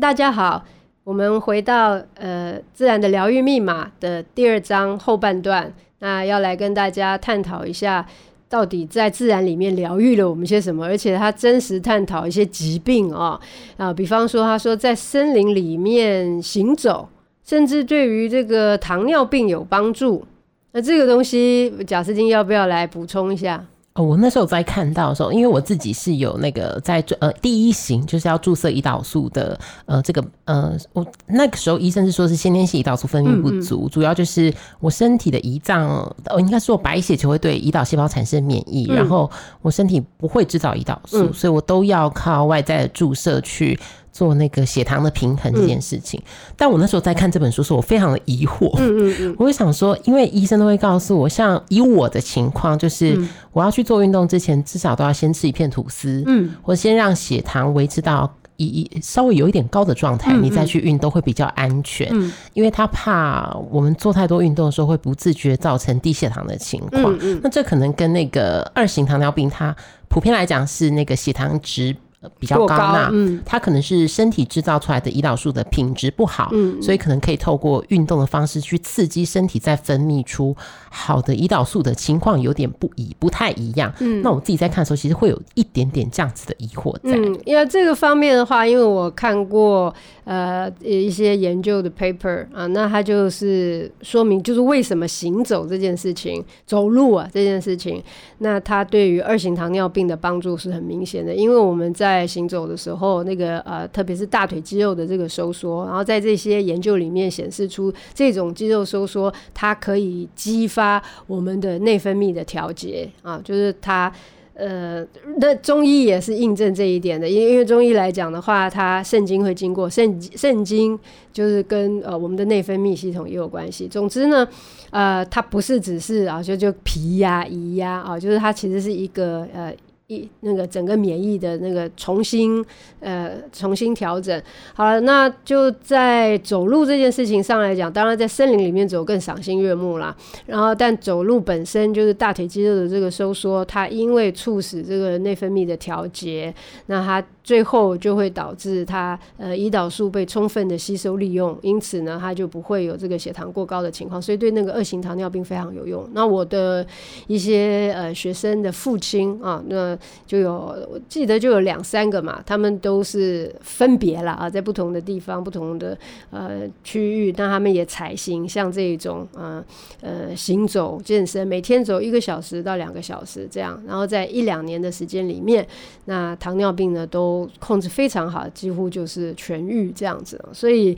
大家好，我们回到呃自然的疗愈密码的第二章后半段，那要来跟大家探讨一下，到底在自然里面疗愈了我们些什么？而且他真实探讨一些疾病啊啊，比方说他说在森林里面行走，甚至对于这个糖尿病有帮助。那这个东西，贾斯汀要不要来补充一下？哦，我那时候在看到的时候，因为我自己是有那个在呃第一型就是要注射胰岛素的呃这个呃我那个时候医生是说是先天性胰岛素分泌不足，嗯嗯，主要就是我身体的胰脏呃应该说我白血球会对胰岛细胞产生免疫，嗯、然后我身体不会制造胰岛素，嗯、所以我都要靠外在的注射去。做那个血糖的平衡这件事情，嗯、但我那时候在看这本书时，我非常的疑惑。嗯嗯嗯，我会想说，因为医生都会告诉我，像以我的情况，就是我要去做运动之前，至少都要先吃一片吐司，嗯，或先让血糖维持到一一稍微有一点高的状态，你再去运动会比较安全。嗯，因为他怕我们做太多运动的时候会不自觉造成低血糖的情况。嗯嗯，那这可能跟那个二型糖尿病，它普遍来讲是那个血糖值。比较高，那它可能是身体制造出来的胰岛素的品质不好，嗯，所以可能可以透过运动的方式去刺激身体再分泌出好的胰岛素的情况有点不一，不太一样。嗯，那我自己在看的时候，其实会有一点点这样子的疑惑在。嗯，因为这个方面的话，因为我看过呃一些研究的 paper 啊，那它就是说明就是为什么行走这件事情，走路啊这件事情，那它对于二型糖尿病的帮助是很明显的，因为我们在在行走的时候，那个呃，特别是大腿肌肉的这个收缩，然后在这些研究里面显示出，这种肌肉收缩它可以激发我们的内分泌的调节啊，就是它呃，那中医也是印证这一点的，因因为中医来讲的话，它肾经会经过肾肾经，就是跟呃我们的内分泌系统也有关系。总之呢，呃，它不是只是啊就就脾呀胰呀啊，就是它其实是一个呃。一那个整个免疫的那个重新呃重新调整好了，那就在走路这件事情上来讲，当然在森林里面走更赏心悦目啦。然后，但走路本身就是大腿肌肉的这个收缩，它因为促使这个内分泌的调节，那它最后就会导致它呃胰岛素被充分的吸收利用，因此呢，它就不会有这个血糖过高的情况，所以对那个二型糖尿病非常有用。那我的一些呃学生的父亲啊，那就有，我记得就有两三个嘛，他们都是分别了啊，在不同的地方、不同的呃区域，那他们也采行像这一种呃呃行走健身，每天走一个小时到两个小时这样，然后在一两年的时间里面，那糖尿病呢都控制非常好，几乎就是痊愈这样子，所以。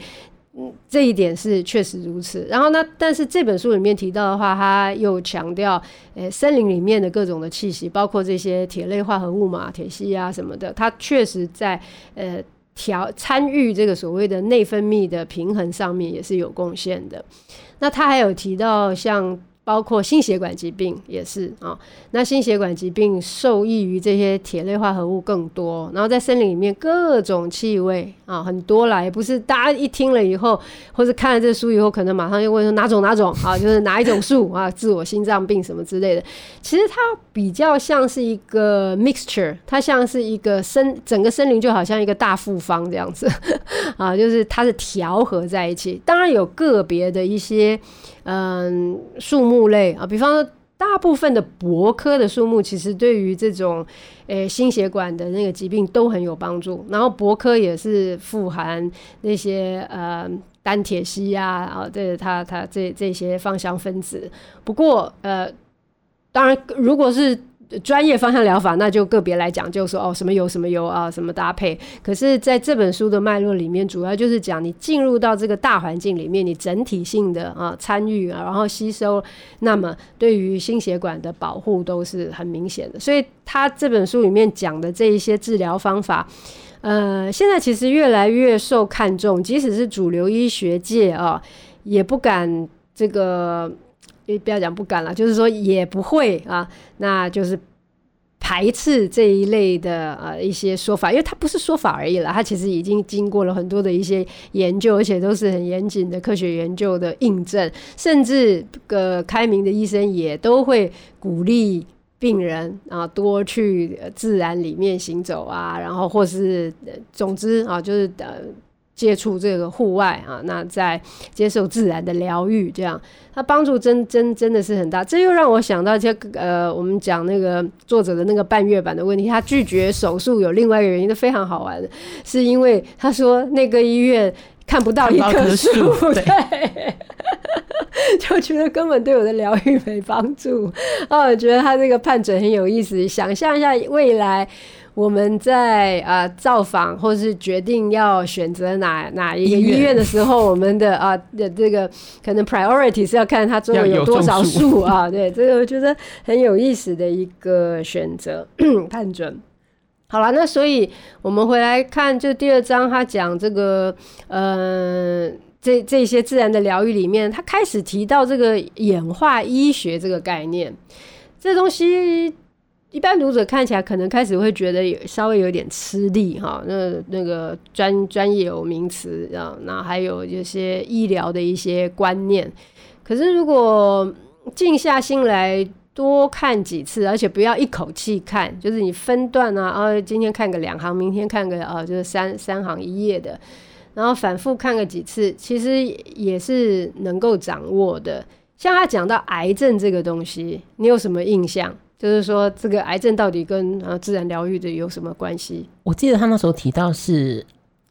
嗯，这一点是确实如此。然后呢，但是这本书里面提到的话，他又强调，诶，森林里面的各种的气息，包括这些铁类化合物嘛，铁系啊什么的，它确实在呃调参与这个所谓的内分泌的平衡上面也是有贡献的。那他还有提到像。包括心血管疾病也是啊、那心血管疾病受益于这些铁类化合物更多，然后在森林里面各种气味啊、很多啦，也不是大家一听了以后，或是看了这书以后，可能马上就问说哪种哪种啊，就是哪一种树啊，治我心脏病什么之类的。其实它比较像是一个 mixture，它像是一个森整个森林就好像一个大复方这样子 啊，就是它是调和在一起，当然有个别的一些。嗯，树木类啊，比方说，大部分的柏科的树木，其实对于这种诶、心血管的那个疾病都很有帮助。然后柏科也是富含那些呃单铁烯呀，啊，这它它这这些芳香分子。不过呃，当然如果是。专业方向疗法，那就个别来讲，就说哦，什么油什么油啊，什么搭配。可是，在这本书的脉络里面，主要就是讲你进入到这个大环境里面，你整体性的啊参与啊，然后吸收，那么对于心血管的保护都是很明显的。所以，他这本书里面讲的这一些治疗方法，呃，现在其实越来越受看重，即使是主流医学界啊，也不敢这个。不要讲不敢了，就是说也不会啊，那就是排斥这一类的呃一些说法，因为它不是说法而已了，它其实已经经过了很多的一些研究，而且都是很严谨的科学研究的印证，甚至个开明的医生也都会鼓励病人啊多去自然里面行走啊，然后或是总之啊就是呃。接触这个户外啊，那在接受自然的疗愈，这样它帮助真真真的是很大。这又让我想到，这呃，我们讲那个作者的那个半月板的问题，他拒绝手术有另外一个原因，都非常好玩的，是因为他说那个医院看不到一棵树，对，就觉得根本对我的疗愈没帮助。啊，我觉得他这个判准很有意思，想象一下未来。我们在啊、呃、造访或是决定要选择哪哪一个医院的时候，我们的啊的这个可能 priority 是要看它周围有多少树啊。对，这个我觉得很有意思的一个选择 判准。好了，那所以我们回来看，就第二章他讲这个呃这这些自然的疗愈里面，他开始提到这个演化医学这个概念，这东西。一般读者看起来可能开始会觉得有稍微有点吃力哈，那那个专专业有名词啊，那还有一些医疗的一些观念。可是如果静下心来多看几次，而且不要一口气看，就是你分段啊，啊，今天看个两行，明天看个啊，就是三三行一页的，然后反复看个几次，其实也是能够掌握的。像他讲到癌症这个东西，你有什么印象？就是说，这个癌症到底跟呃自然疗愈的有什么关系？我记得他那时候提到是，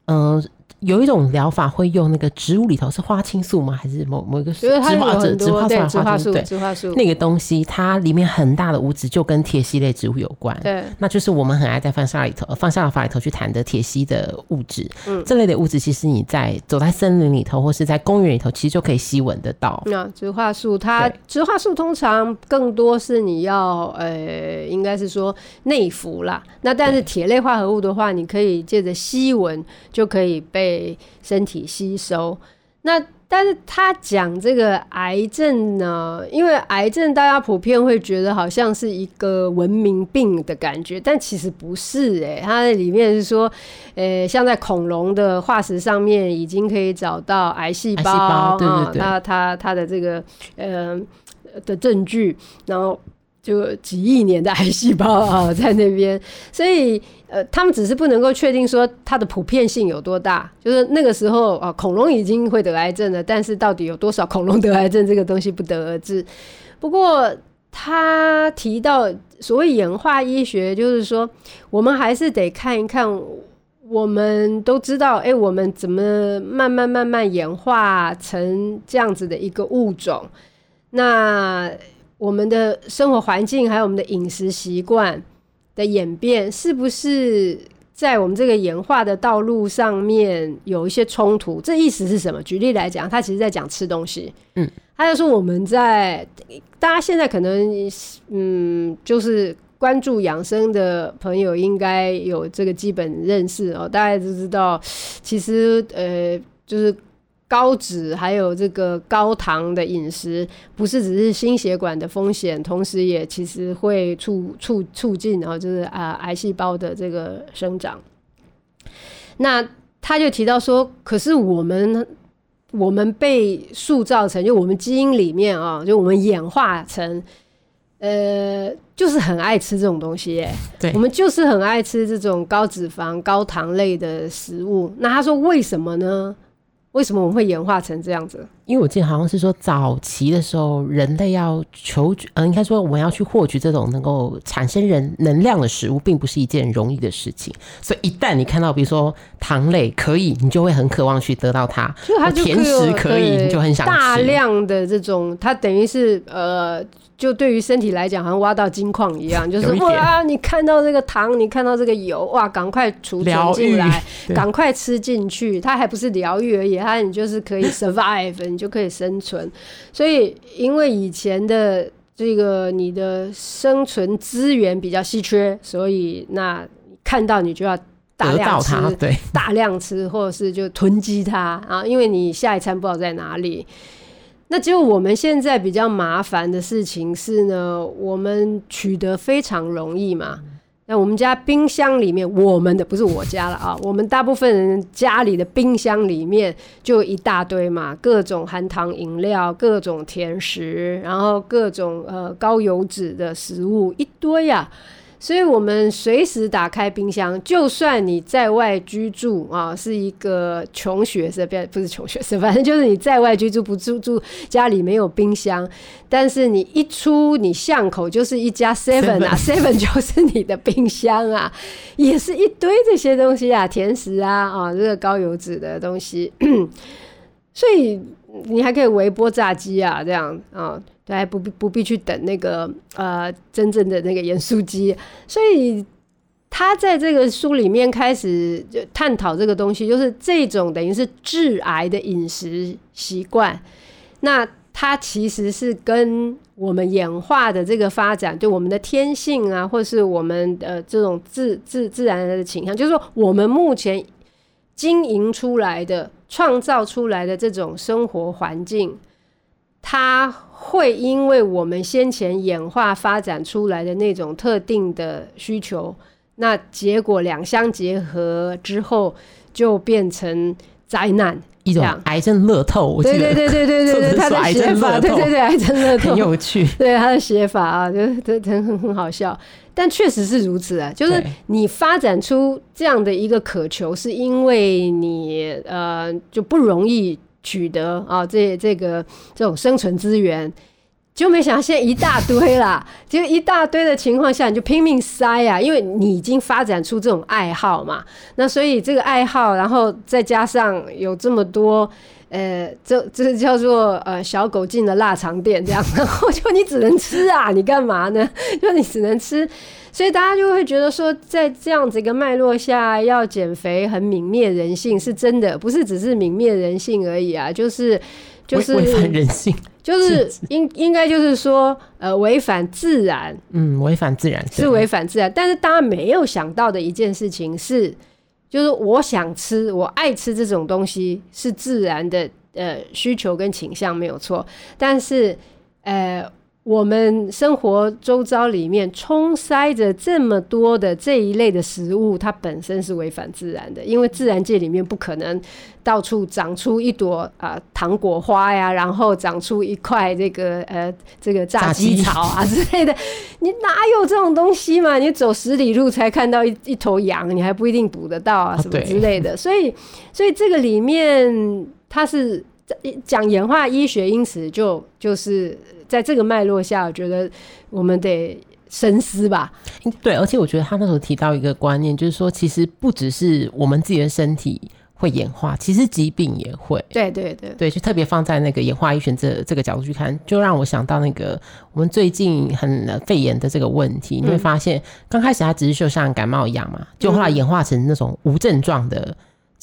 嗯、有一种疗法会用那个植物里头是花青素吗？还是某某一个植化者植化素？植化素，植化素那个东西，它里面很大的物质就跟铁烯类植物有关。对，那就是我们很爱在放沙里头、放沙法里头去谈的铁烯的物质。嗯，这类的物质其实你在走在森林里头或是在公园里头，其实就可以吸闻得到。那植化素，它植化素通常更多是你要呃，应该是说内服啦。那但是铁类化合物的话，你可以借着吸闻就可以被。被身体吸收，那但是他讲这个癌症呢，因为癌症大家普遍会觉得好像是一个文明病的感觉，但其实不是哎、欸，它的里面是说，呃、欸，像在恐龙的化石上面已经可以找到癌细胞，对对对，那它它的这个呃的证据，然后。就几亿年的癌细胞啊，在那边，所以呃，他们只是不能够确定说它的普遍性有多大。就是那个时候啊，恐龙已经会得癌症了，但是到底有多少恐龙得癌症，这个东西不得而知。不过他提到所谓演化医学，就是说我们还是得看一看。我们都知道，哎，我们怎么慢慢慢慢演化成这样子的一个物种？那。我们的生活环境还有我们的饮食习惯的演变，是不是在我们这个演化的道路上面有一些冲突？这意思是什么？举例来讲，他其实在讲吃东西。嗯，他就说我们在大家现在可能嗯，就是关注养生的朋友应该有这个基本认识哦，大家都知道，其实呃，就是。高脂还有这个高糖的饮食，不是只是心血管的风险，同时也其实会促促促进，然后就是啊癌细胞的这个生长。那他就提到说，可是我们我们被塑造成，就我们基因里面啊，就我们演化成，呃，就是很爱吃这种东西耶。对，我们就是很爱吃这种高脂肪、高糖类的食物。那他说为什么呢？为什么我们会演化成这样子？因为我记得好像是说，早期的时候，人类要求，呃，应该说我们要去获取这种能够产生人能量的食物，并不是一件容易的事情。所以一旦你看到，比如说糖类可以，你就会很渴望去得到它。就它就甜食可以，你就很想吃。大量的这种，它等于是呃。就对于身体来讲，好像挖到金矿一样，就是哇，你看到这个糖，你看到这个油，哇，赶快储存进来，赶快吃进去。它还不是疗愈而已，它你就是可以 survive，你就可以生存。所以，因为以前的这个你的生存资源比较稀缺，所以那看到你就要大量吃，对，大量吃，或者是就囤积它啊，因为你下一餐不知道在哪里。那只有我们现在比较麻烦的事情是呢，我们取得非常容易嘛。那我们家冰箱里面，我们的不是我家了啊，我们大部分人家里的冰箱里面就一大堆嘛，各种含糖饮料、各种甜食，然后各种呃高油脂的食物一堆呀、所以我们随时打开冰箱，就算你在外居住啊，是一个穷学生，不不是穷学生，反正就是你在外居住，不住住家里没有冰箱，但是你一出你巷口就是一家 Seven 啊，Seven 就是你的冰箱啊，也是一堆这些东西啊，甜食啊啊，这个高油脂的东西，所以你还可以微波炸鸡啊，这样啊。对，还不必不必去等那个呃真正的那个盐酥鸡，所以他在这个书里面开始就探讨这个东西，就是这种等于是致癌的饮食习惯。那它其实是跟我们演化的这个发展，就我们的天性啊，或是我们的这种自自自然的倾向，就是说我们目前经营出来的、创造出来的这种生活环境。它会因为我们先前演化发展出来的那种特定的需求，那结果两相结合之后，就变成灾难，一种癌症乐透。对对对对对对对，他的写法，对对对，癌症乐透，很有趣。对他的写法啊，就很很很好笑，但确实是如此啊。就是你发展出这样的一个渴求，是因为你呃就不容易。取得啊，这这个这种生存资源，就没想到现在一大堆啦，就一大堆的情况下，你就拼命塞啊，因为你已经发展出这种爱好嘛，那所以这个爱好，然后再加上有这么多，呃，这这叫做呃小狗进了腊肠店这样，然后就你只能吃啊，你干嘛呢？就你只能吃。所以大家就会觉得说，在这样子一个脉络下，要减肥很泯灭人性，是真的，不是只是泯灭人性而已啊，就是就是违反人性，就是应应该就是说，呃，违反自然，嗯，违反自然是违反自然，但是大家没有想到的一件事情是，就是我想吃，我爱吃这种东西是自然的，呃，需求跟倾向没有错，但是，呃。我们生活周遭里面充塞着这么多的这一类的食物，它本身是违反自然的，因为自然界里面不可能到处长出一朵啊、呃、糖果花呀，然后长出一块这个呃这个炸鸡草啊之类的，你哪有这种东西嘛？你走十里路才看到一一头羊，你还不一定捕得到啊，什么之类的。哦、所以，所以这个里面它是讲演化医学，因此就就是。在这个脉络下，我觉得我们得深思吧。对，而且我觉得他那时候提到一个观念，就是说，其实不只是我们自己的身体会演化，其实疾病也会。对对对，对，就特别放在那个演化医学这这个角度去看，就让我想到那个我们最近很肺炎的这个问题。你会发现，刚开始它只是就像感冒一样嘛，就后来演化成那种无症状的。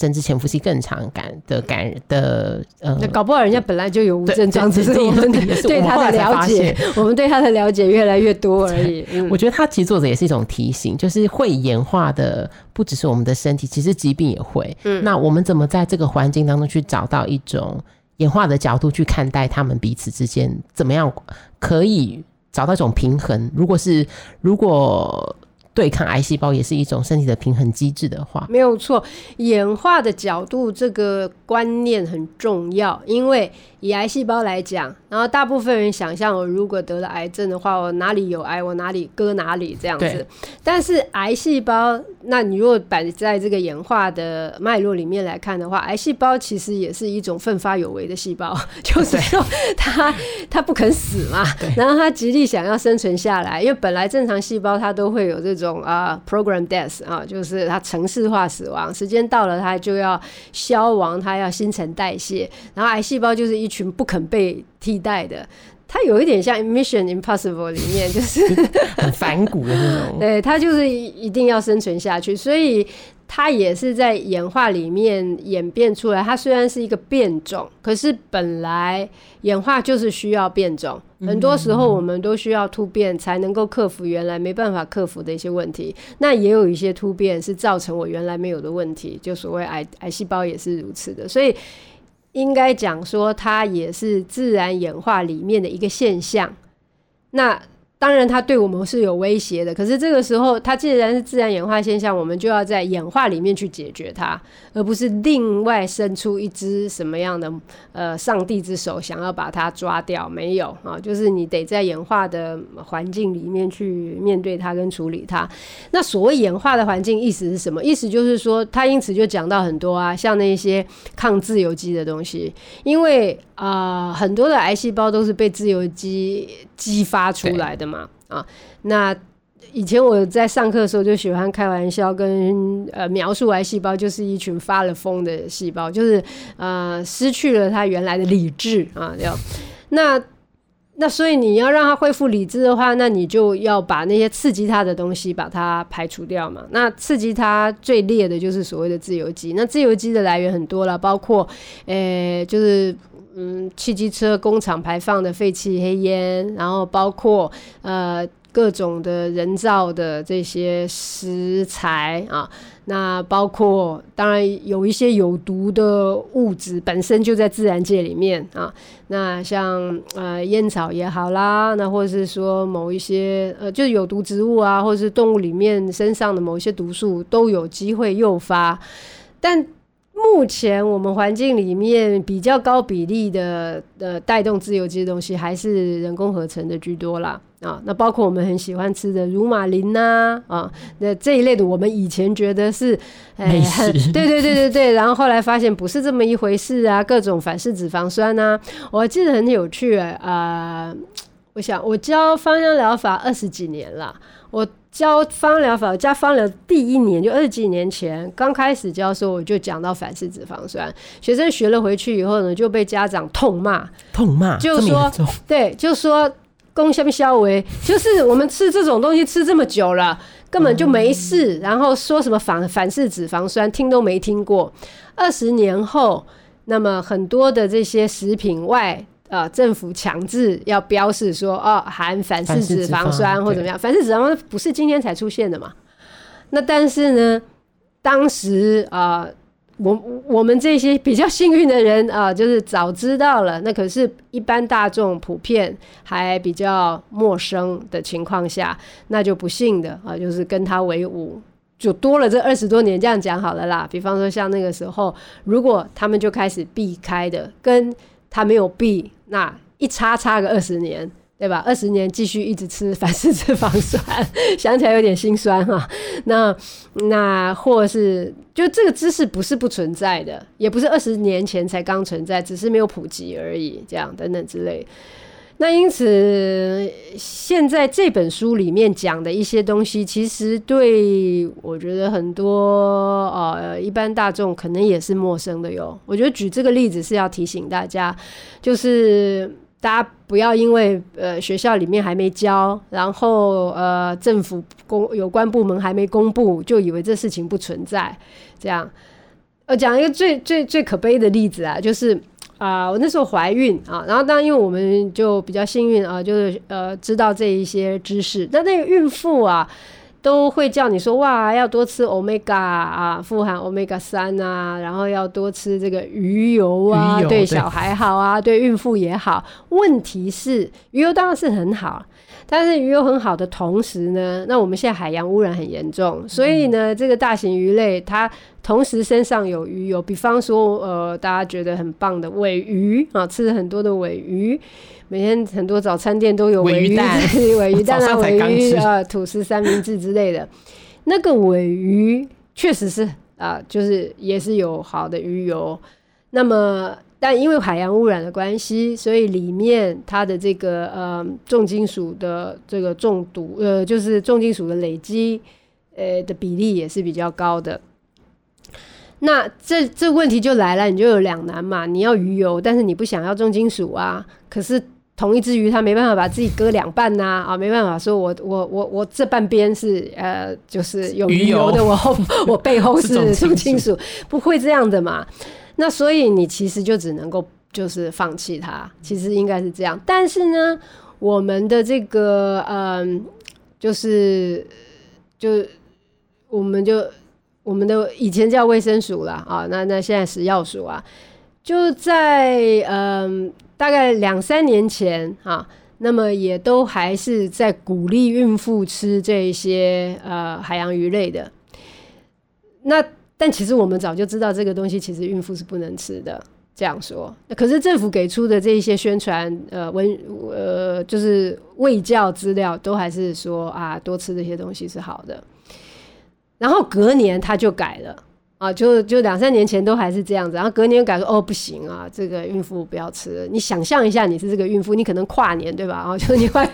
甚至潜伏期更长感的感染的呃，搞不好人家本来就有无症状，只是我们对他的了解，我们对他的了解越来越多而已。嗯、我觉得他其实作者也是一种提醒，就是会演化的不只是我们的身体，其实疾病也会。嗯，那我们怎么在这个环境当中去找到一种演化的角度去看待他们彼此之间，怎么样可以找到一种平衡？如果是如果。对抗癌细胞也是一种身体的平衡机制的话，没有错。演化的角度这个观念很重要，因为以癌细胞来讲，然后大部分人想象我如果得了癌症的话，我哪里有癌，我哪里割哪里这样子。但是癌细胞，那你如果摆在这个演化的脉络里面来看的话，癌细胞其实也是一种奋发有为的细胞，就是说它它不肯死嘛，然后它极力想要生存下来，因为本来正常细胞它都会有这种。种啊，program death 啊，就是它程式化死亡，时间到了它就要消亡，它要新陈代谢。然后癌细胞就是一群不肯被替代的，它有一点像 Mission Impossible 里面就是 很反骨的那种，对，它就是一定要生存下去，所以。它也是在演化里面演变出来。它虽然是一个变种，可是本来演化就是需要变种。很多时候我们都需要突变才能够克服原来没办法克服的一些问题。那也有一些突变是造成我原来没有的问题，就所谓癌癌细胞也是如此的。所以应该讲说，它也是自然演化里面的一个现象。那。当然它对我们是有威胁的。可是这个时候，它既然是自然演化现象，我们就要在演化里面去解决它，而不是另外伸出一只什么样的呃上帝之手想要把它抓掉。没有啊，就是你得在演化的环境里面去面对它跟处理它。那所谓演化的环境，意思是什么？意思就是说，它因此就讲到很多啊，像那些抗自由基的东西，因为啊、呃，很多的癌细胞都是被自由基激发出来的嘛。嘛啊，那以前我在上课的时候就喜欢开玩笑跟呃描述癌细胞，就是一群发了疯的细胞，就是呃失去了它原来的理智啊。要那那所以你要让它恢复理智的话，那你就要把那些刺激它的东西把它排除掉嘛。那刺激它最烈的就是所谓的自由基。那自由基的来源很多了，包括呃、就是。嗯，汽机车工厂排放的废气黑烟，然后包括呃各种的人造的这些食材啊，那包括当然有一些有毒的物质本身就在自然界里面啊，那像呃烟草也好啦，那或者是说某一些呃就是有毒植物啊，或者是动物里面身上的某一些毒素都有机会诱发，但。目前我们环境里面比较高比例的呃带动自由基的东西，还是人工合成的居多啦啊。那包括我们很喜欢吃的乳马林呐啊，那这一类的，我们以前觉得是哎很 对对对对对，然后后来发现不是这么一回事啊，各种反式脂肪酸呐，我还记得很有趣啊、呃。我想我教芳香疗法二十几年了，我。教芳疗法，教芳疗第一年就二十几年前刚开始教的时候，我就讲到反式脂肪酸。学生学了回去以后呢，就被家长痛骂，痛骂，就说对，就说功效不消为，就是我们吃这种东西吃这么久了，根本就没事。然后说什么反反式脂肪酸，听都没听过。二十年后，那么很多的这些食品外。呃，政府强制要标示说，哦，含反式脂肪酸或怎么样？反式脂肪酸不是今天才出现的嘛？那但是呢，当时啊、呃，我我们这些比较幸运的人啊、呃，就是早知道了。那可是，一般大众普遍还比较陌生的情况下，那就不幸的啊、呃，就是跟他为伍，就多了这二十多年。这样讲好了啦。比方说，像那个时候，如果他们就开始避开的，跟他没有避。那一差差个二十年，对吧？二十年继续一直吃反式脂肪酸，想起来有点心酸哈。那那或是就这个知识不是不存在的，也不是二十年前才刚存在，只是没有普及而已，这样等等之类。那因此，现在这本书里面讲的一些东西，其实对我觉得很多呃一般大众可能也是陌生的哟。我觉得举这个例子是要提醒大家，就是大家不要因为呃学校里面还没教，然后呃政府公有关部门还没公布，就以为这事情不存在。这样，呃，讲一个最最最可悲的例子啊，就是。啊、呃，我那时候怀孕啊，然后当然因为我们就比较幸运啊，就是呃知道这一些知识。那那个孕妇啊，都会叫你说哇，要多吃 omega 啊，富含 omega 三啊，然后要多吃这个鱼油啊，对小孩好啊，对，对孕妇也好。问题是鱼油当然是很好。但是鱼油很好的同时呢，那我们现在海洋污染很严重，所以呢，这个大型鱼类它同时身上有鱼油，比方说呃，大家觉得很棒的尾鱼啊，吃了很多的尾鱼，每天很多早餐店都有尾鱼蛋、尾鱼蛋啊、尾鱼啊、吐司三明治之类的。那个尾鱼确实是啊，就是也是有好的鱼油，那么。但因为海洋污染的关系，所以里面它的这个呃重金属的这个中毒，呃，就是重金属的累积，呃的比例也是比较高的。那这这问题就来了，你就有两难嘛，你要鱼油，但是你不想要重金属啊。可是同一只鱼，它没办法把自己割两半呐，啊，没办法说我我我我这半边是呃就是有鱼油的，我后 我背后是重金属，不会这样的嘛。那所以你其实就只能够就是放弃它，其实应该是这样。但是呢，我们的这个嗯，就是就我们就我们的以前叫卫生署啦，啊，那那现在食药署啊，就在嗯大概两三年前啊，那么也都还是在鼓励孕妇吃这些呃海洋鱼类的。那但其实我们早就知道这个东西其实孕妇是不能吃的。这样说，可是政府给出的这一些宣传呃文呃就是卫教资料，都还是说啊多吃这些东西是好的。然后隔年他就改了。啊，就就两三年前都还是这样子，然后隔年改说哦不行啊，这个孕妇不要吃。你想象一下，你是这个孕妇，你可能跨年对吧？然后就你快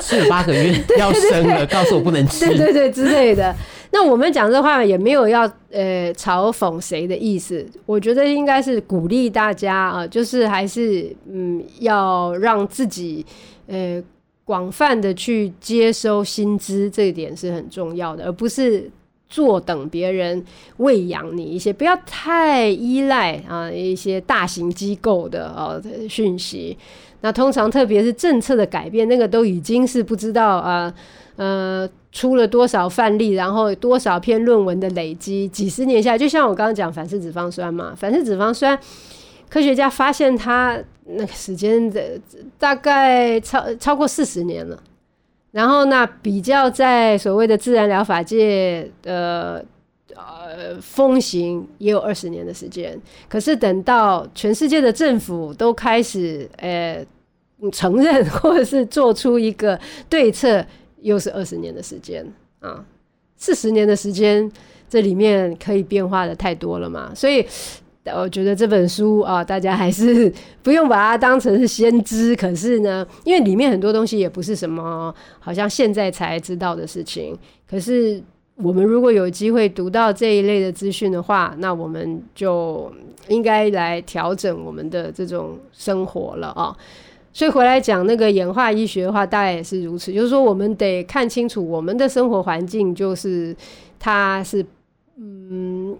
吃了八个月 要生了，告诉我不能吃，对对对之类的。那我们讲这话也没有要呃嘲讽谁的意思，我觉得应该是鼓励大家啊，就是还是嗯要让自己呃广泛的去接收新知，这一点是很重要的，而不是。坐等别人喂养你一些，不要太依赖啊一些大型机构的啊讯息。那通常特别是政策的改变，那个都已经是不知道啊呃出了多少范例，然后多少篇论文的累积，几十年下来，就像我刚刚讲反式脂肪酸嘛，反式脂肪酸科学家发现它那个时间的大概超超过四十年了。然后那比较在所谓的自然疗法界呃呃风行也有二十年的时间，可是等到全世界的政府都开始呃承认或者是做出一个对策，又是二十年的时间啊，四十年的时间，这里面可以变化的太多了嘛，所以。我觉得这本书啊，大家还是 不用把它当成是先知。可是呢，因为里面很多东西也不是什么好像现在才知道的事情。可是我们如果有机会读到这一类的资讯的话，那我们就应该来调整我们的这种生活了啊。所以回来讲那个演化医学的话，大概也是如此。就是说，我们得看清楚我们的生活环境，就是它是嗯。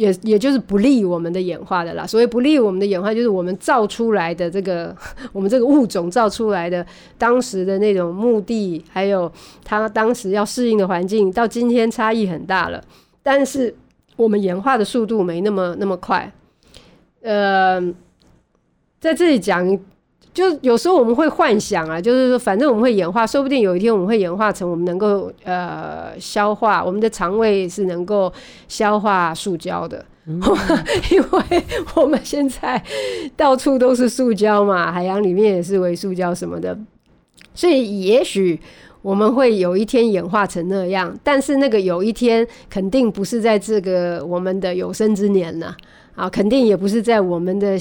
也也就是不利于我们的演化的啦。所谓不利于我们的演化，就是我们造出来的这个，我们这个物种造出来的当时的那种目的，还有它当时要适应的环境，到今天差异很大了。但是我们演化的速度没那么那么快。呃，在这里讲。就有时候我们会幻想啊，就是说，反正我们会演化，说不定有一天我们会演化成我们能够呃消化，我们的肠胃是能够消化塑胶的，因为我们现在到处都是塑胶嘛，海洋里面也是微塑胶什么的，所以也许我们会有一天演化成那样，但是那个有一天肯定不是在这个我们的有生之年呢，啊，肯定也不是在我们的。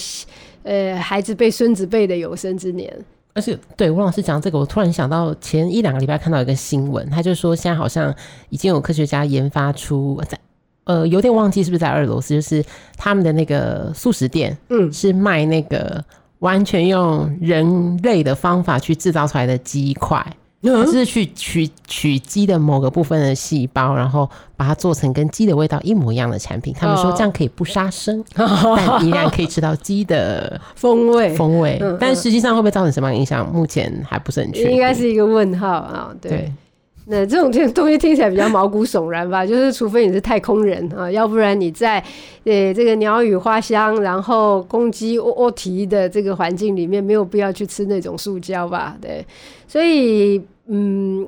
呃，孩子辈、孙子辈的有生之年，而且对吴老师讲这个，我突然想到前一两个礼拜看到一个新闻，他就说现在好像已经有科学家研发出在呃，有点忘记是不是在俄罗斯，就是他们的那个素食店，嗯，是卖那个完全用人类的方法去制造出来的鸡块。就是去取取鸡的某个部分的细胞，然后把它做成跟鸡的味道一模一样的产品。他们说这样可以不杀生，但依然可以吃到鸡的 风味风味。但实际上会不会造成什么影响？目前还不是很确定，应该是一个问号啊。对。对那这种这东西听起来比较毛骨悚然吧？就是除非你是太空人啊，要不然你在呃这个鸟语花香，然后公鸡喔喔啼的这个环境里面，没有必要去吃那种塑胶吧？对，所以嗯，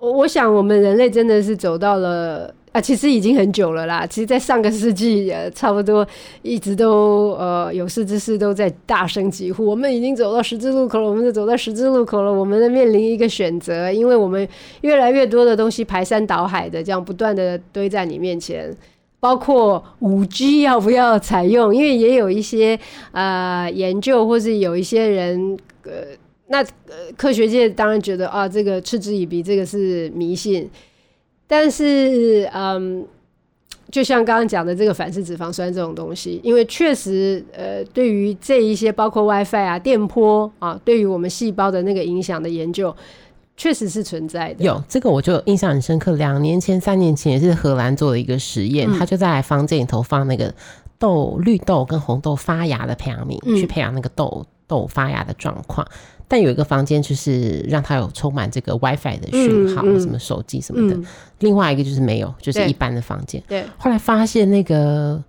我想我们人类真的是走到了。啊，其实已经很久了啦。其实，在上个世纪，呃，差不多一直都呃有识之士都在大声疾呼，我们已经走到十字路口了，我们就走到十字路口了，我们在面临一个选择，因为我们越来越多的东西排山倒海的这样不断的堆在你面前，包括五 G 要不要采用，因为也有一些呃研究，或是有一些人呃，那呃科学界当然觉得啊，这个嗤之以鼻，这个是迷信。但是，嗯，就像刚刚讲的这个反式脂肪酸这种东西，因为确实，呃，对于这一些包括 WiFi 啊、电波啊，对于我们细胞的那个影响的研究，确实是存在的。有这个，我就印象很深刻。两年前、三年前也是荷兰做的一个实验，嗯、他就在房间里头放那个豆、绿豆跟红豆发芽的培养皿，嗯、去培养那个豆豆发芽的状况。但有一个房间就是让它有充满这个 WiFi 的讯号，嗯嗯、什么手机什么的。嗯、另外一个就是没有，就是一般的房间。对。后来发现那个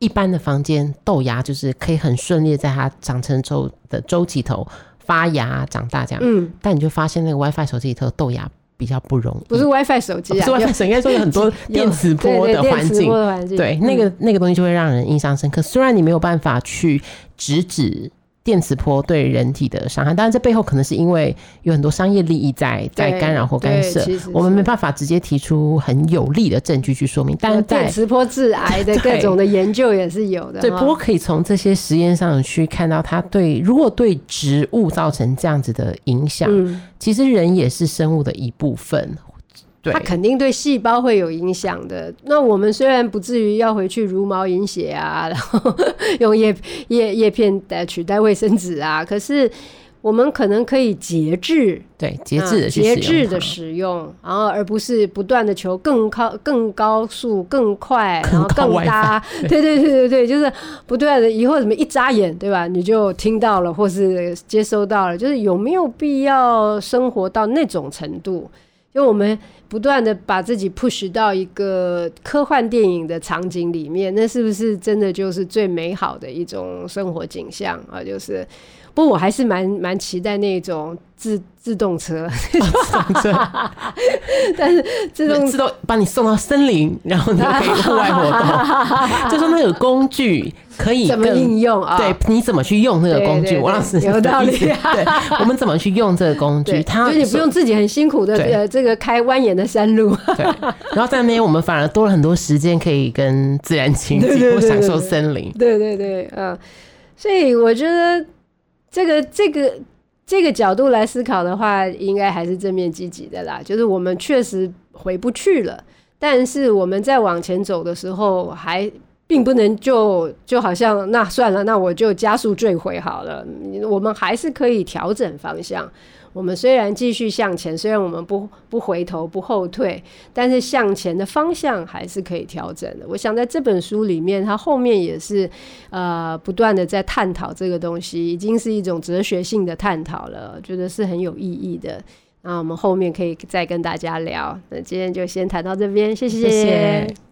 一般的房间豆芽就是可以很顺利在它长成周的周期头发芽长大这样。嗯，但你就发现那个 WiFi 手机里头豆芽比较不容易，不是 WiFi 手机啊，不是 WiFi 手机，应该说有很多电磁波的环境，对，那个那个东西就会让人印象深刻。虽然你没有办法去直指。电磁波对人体的伤害，当然这背后可能是因为有很多商业利益在在干扰或干涉，我们没办法直接提出很有力的证据去说明。但在电磁波致癌的 各种的研究也是有的，对，不过可以从这些实验上去看到，它对如果对植物造成这样子的影响，嗯，其实人也是生物的一部分。对，它肯定对细胞会有影响的。那我们虽然不至于要回去茹毛饮血啊，然后用叶叶叶片来取代卫生纸啊，可是我们可能可以节制，对，节制的节制的使用，然后而不是不断的求更高、更高速、更快，然后更搭。对对对对对，就是不断的以后怎么一眨眼，对吧？你就听到了或是接收到了，就是有没有必要生活到那种程度？就我们不断的把自己 push 到一个科幻电影的场景里面，那是不是真的就是最美好的一种生活景象啊？就是。不过我还是蛮蛮期待那种自自动车，但是自动自动把你送到森林，然后你就可以户外活动。就说那个工具可以怎么应用啊？对，你怎么去用那个工具？王老师有道理。对，我们怎么去用这个工具？它就是你不用自己很辛苦的呃这个开蜿蜒的山路。对，然后在那边我们反而多了很多时间可以跟自然亲近或享受森林。对对对，嗯，所以我觉得。这个这个这个角度来思考的话，应该还是正面积极的啦。就是我们确实回不去了，但是我们在往前走的时候，还并不能就就好像那算了，那我就加速坠毁好了。我们还是可以调整方向。我们虽然继续向前，虽然我们不不回头不后退，但是向前的方向还是可以调整的。我想在这本书里面，它后面也是呃不断的在探讨这个东西，已经是一种哲学性的探讨了，觉得是很有意义的。那我们后面可以再跟大家聊。那今天就先谈到这边，谢谢。